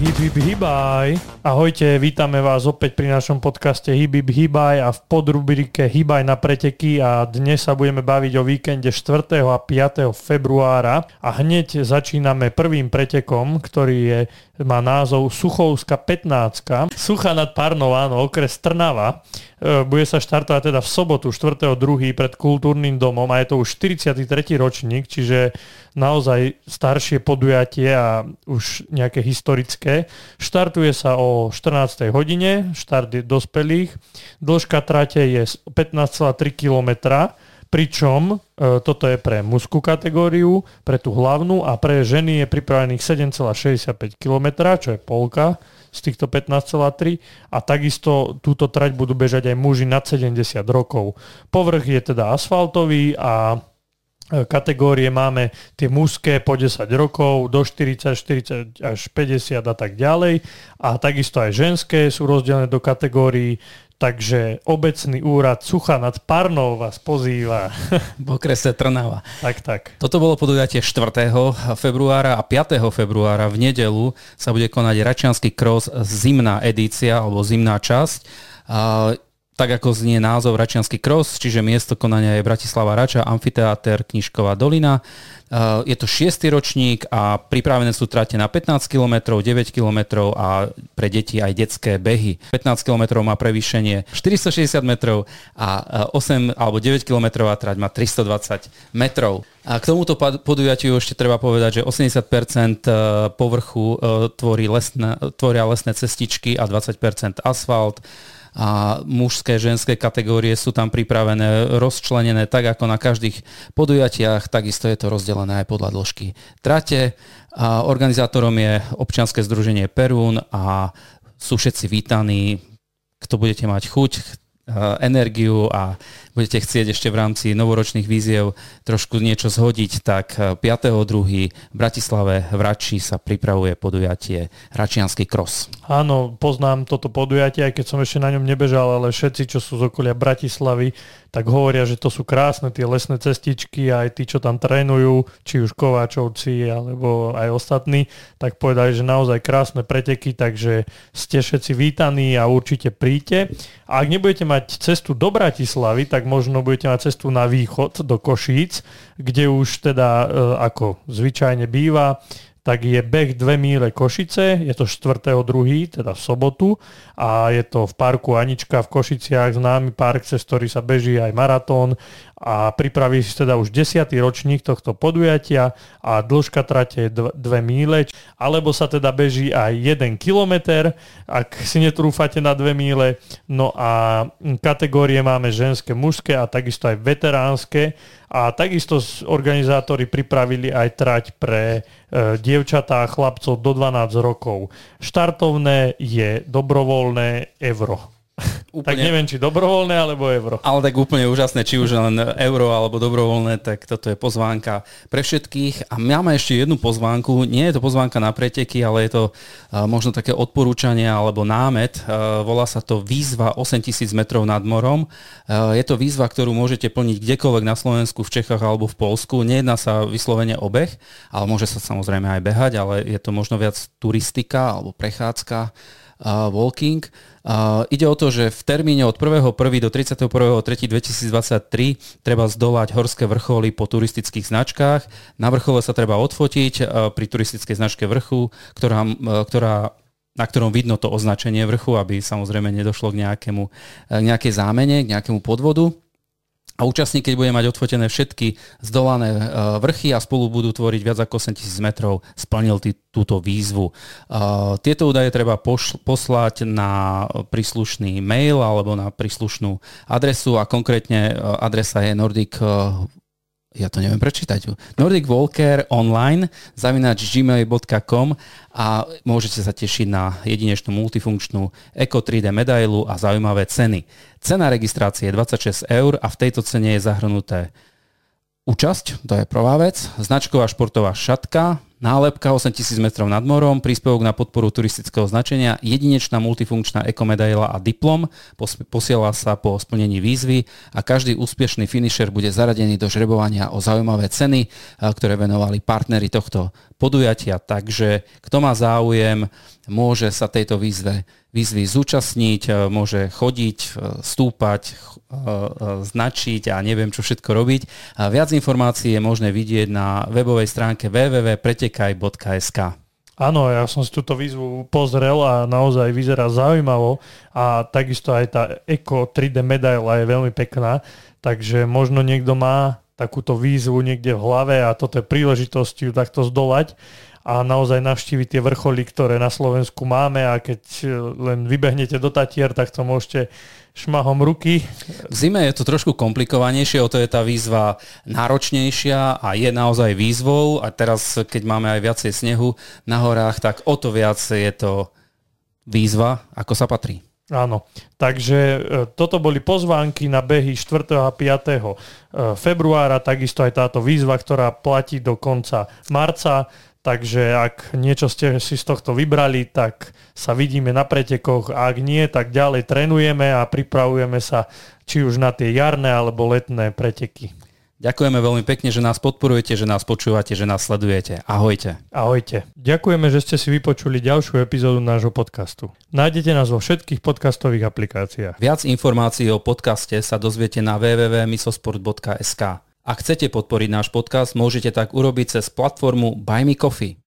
Hip hip hibaj. Ahojte, vítame vás opäť pri našom podcaste Hip hip hibaj a v podrubrike Hibaj na preteky a dnes sa budeme baviť o víkende 4. a 5. februára a hneď začíname prvým pretekom, ktorý je, má názov Suchovská 15. Sucha nad Parnou, áno, okres Trnava. E, bude sa štartovať teda v sobotu 4.2. pred kultúrnym domom a je to už 43. ročník, čiže naozaj staršie podujatie a už nejaké historické. Štartuje sa o 14. hodine, štart je dospelých. Dĺžka trate je 15,3 km, pričom e, toto je pre mužskú kategóriu, pre tú hlavnú a pre ženy je pripravených 7,65 km, čo je polka z týchto 15,3 a takisto túto trať budú bežať aj muži nad 70 rokov. Povrch je teda asfaltový a e, kategórie máme tie mužské po 10 rokov, do 40, 40 až 50 a tak ďalej. A takisto aj ženské sú rozdelené do kategórií Takže obecný úrad Sucha nad Parnou vás pozýva. V okrese Trnava. Tak, tak. Toto bolo podujatie 4. februára a 5. februára v nedelu sa bude konať Račiansky cross zimná edícia alebo zimná časť tak ako znie názov Račiansky cross, čiže miesto konania je Bratislava Rača, amfiteáter, Knižková dolina. Uh, je to šiestý ročník a pripravené sú trate na 15 km, 9 km a pre deti aj detské behy. 15 km má prevýšenie 460 metrov a 8 alebo 9 km trať má 320 metrov. A k tomuto podujatiu ešte treba povedať, že 80% uh, povrchu tvorí lesné, tvoria lesné cestičky a 20% asfalt a mužské, ženské kategórie sú tam pripravené, rozčlenené tak ako na každých podujatiach, takisto je to rozdelené aj podľa dĺžky trate. A organizátorom je občianske združenie Perún a sú všetci vítaní, kto budete mať chuť, energiu a budete chcieť ešte v rámci novoročných víziev trošku niečo zhodiť, tak 5.2. v Bratislave v Rači sa pripravuje podujatie Račianský kros. Áno, poznám toto podujatie, aj keď som ešte na ňom nebežal, ale všetci, čo sú z okolia Bratislavy, tak hovoria, že to sú krásne tie lesné cestičky aj tí, čo tam trénujú, či už Kováčovci alebo aj ostatní, tak povedali, že naozaj krásne preteky, takže ste všetci vítaní a určite príďte. A ak nebudete mať cestu do Bratislavy, tak možno budete mať cestu na východ do Košíc, kde už teda e, ako zvyčajne býva, tak je beh 2 míle Košice, je to 4.2., teda v sobotu a je to v parku Anička v Košiciach, známy park, cez ktorý sa beží aj maratón a pripraví si teda už 10. ročník tohto podujatia a dĺžka trate je 2 míle, alebo sa teda beží aj 1 kilometr, ak si netrúfate na 2 míle. No a kategórie máme ženské, mužské a takisto aj veteránske. A takisto organizátori pripravili aj trať pre e, dievčatá a chlapcov do 12 rokov. Štartovné je dobrovoľné euro. Úplne, tak neviem, či dobrovoľné alebo euro. Ale tak úplne úžasné, či už len euro alebo dobrovoľné, tak toto je pozvánka pre všetkých. A máme ešte jednu pozvánku. Nie je to pozvánka na preteky, ale je to uh, možno také odporúčanie alebo námet. Uh, volá sa to výzva 8000 metrov nad morom. Uh, je to výzva, ktorú môžete plniť kdekoľvek na Slovensku, v Čechách alebo v Polsku. Nejedná sa vyslovene o beh, ale môže sa samozrejme aj behať, ale je to možno viac turistika alebo prechádzka walking. Ide o to, že v termíne od 1.1. do 31.3.2023 treba zdolať horské vrcholy po turistických značkách. Na vrchole sa treba odfotiť uh, pri turistickej značke vrchu, ktorá, uh, ktorá na ktorom vidno to označenie vrchu, aby samozrejme nedošlo k nejakému, nejakej zámene, k nejakému podvodu a účastník, keď bude mať odfotené všetky zdolané e, vrchy a spolu budú tvoriť viac ako 8000 metrov, splnil tý, túto výzvu. E, tieto údaje treba pošl- poslať na príslušný mail alebo na príslušnú adresu a konkrétne e, adresa je Nordic ja to neviem prečítať. Nordic Walker online zavinač gmail.com a môžete sa tešiť na jedinečnú multifunkčnú Eco 3D medailu a zaujímavé ceny. Cena registrácie je 26 eur a v tejto cene je zahrnuté účasť, to je prvá vec, značková športová šatka, Nálepka 8000 metrov nad morom, príspevok na podporu turistického značenia, jedinečná multifunkčná ekomedaila a diplom, posiela sa po splnení výzvy a každý úspešný finisher bude zaradený do žrebovania o zaujímavé ceny, ktoré venovali partnery tohto podujatia. Takže kto má záujem, môže sa tejto výzve výzvy zúčastniť, e, môže chodiť, e, stúpať, e, značiť a neviem čo všetko robiť. Viac informácií je možné vidieť na webovej stránke www.pretekaj.sk. Áno, ja som si túto výzvu pozrel a naozaj vyzerá zaujímavo a takisto aj tá Eco 3D medaila je veľmi pekná, takže možno niekto má takúto výzvu niekde v hlave a toto je príležitosť ju takto zdolať a naozaj navštíviť tie vrcholy, ktoré na Slovensku máme a keď e, len vybehnete do Tatier, tak to môžete šmahom ruky. V zime je to trošku komplikovanejšie, o to je tá výzva náročnejšia a je naozaj výzvou a teraz, keď máme aj viacej snehu na horách, tak o to viac je to výzva, ako sa patrí. Áno, takže e, toto boli pozvánky na behy 4. a 5. E, februára, takisto aj táto výzva, ktorá platí do konca marca. Takže ak niečo ste si z tohto vybrali, tak sa vidíme na pretekoch a ak nie, tak ďalej trénujeme a pripravujeme sa či už na tie jarné alebo letné preteky. Ďakujeme veľmi pekne, že nás podporujete, že nás počúvate, že nás sledujete. Ahojte. Ahojte. Ďakujeme, že ste si vypočuli ďalšiu epizódu nášho podcastu. Nájdete nás vo všetkých podcastových aplikáciách. Viac informácií o podcaste sa dozviete na www.misosport.sk. Ak chcete podporiť náš podcast, môžete tak urobiť cez platformu Buy Me Coffee.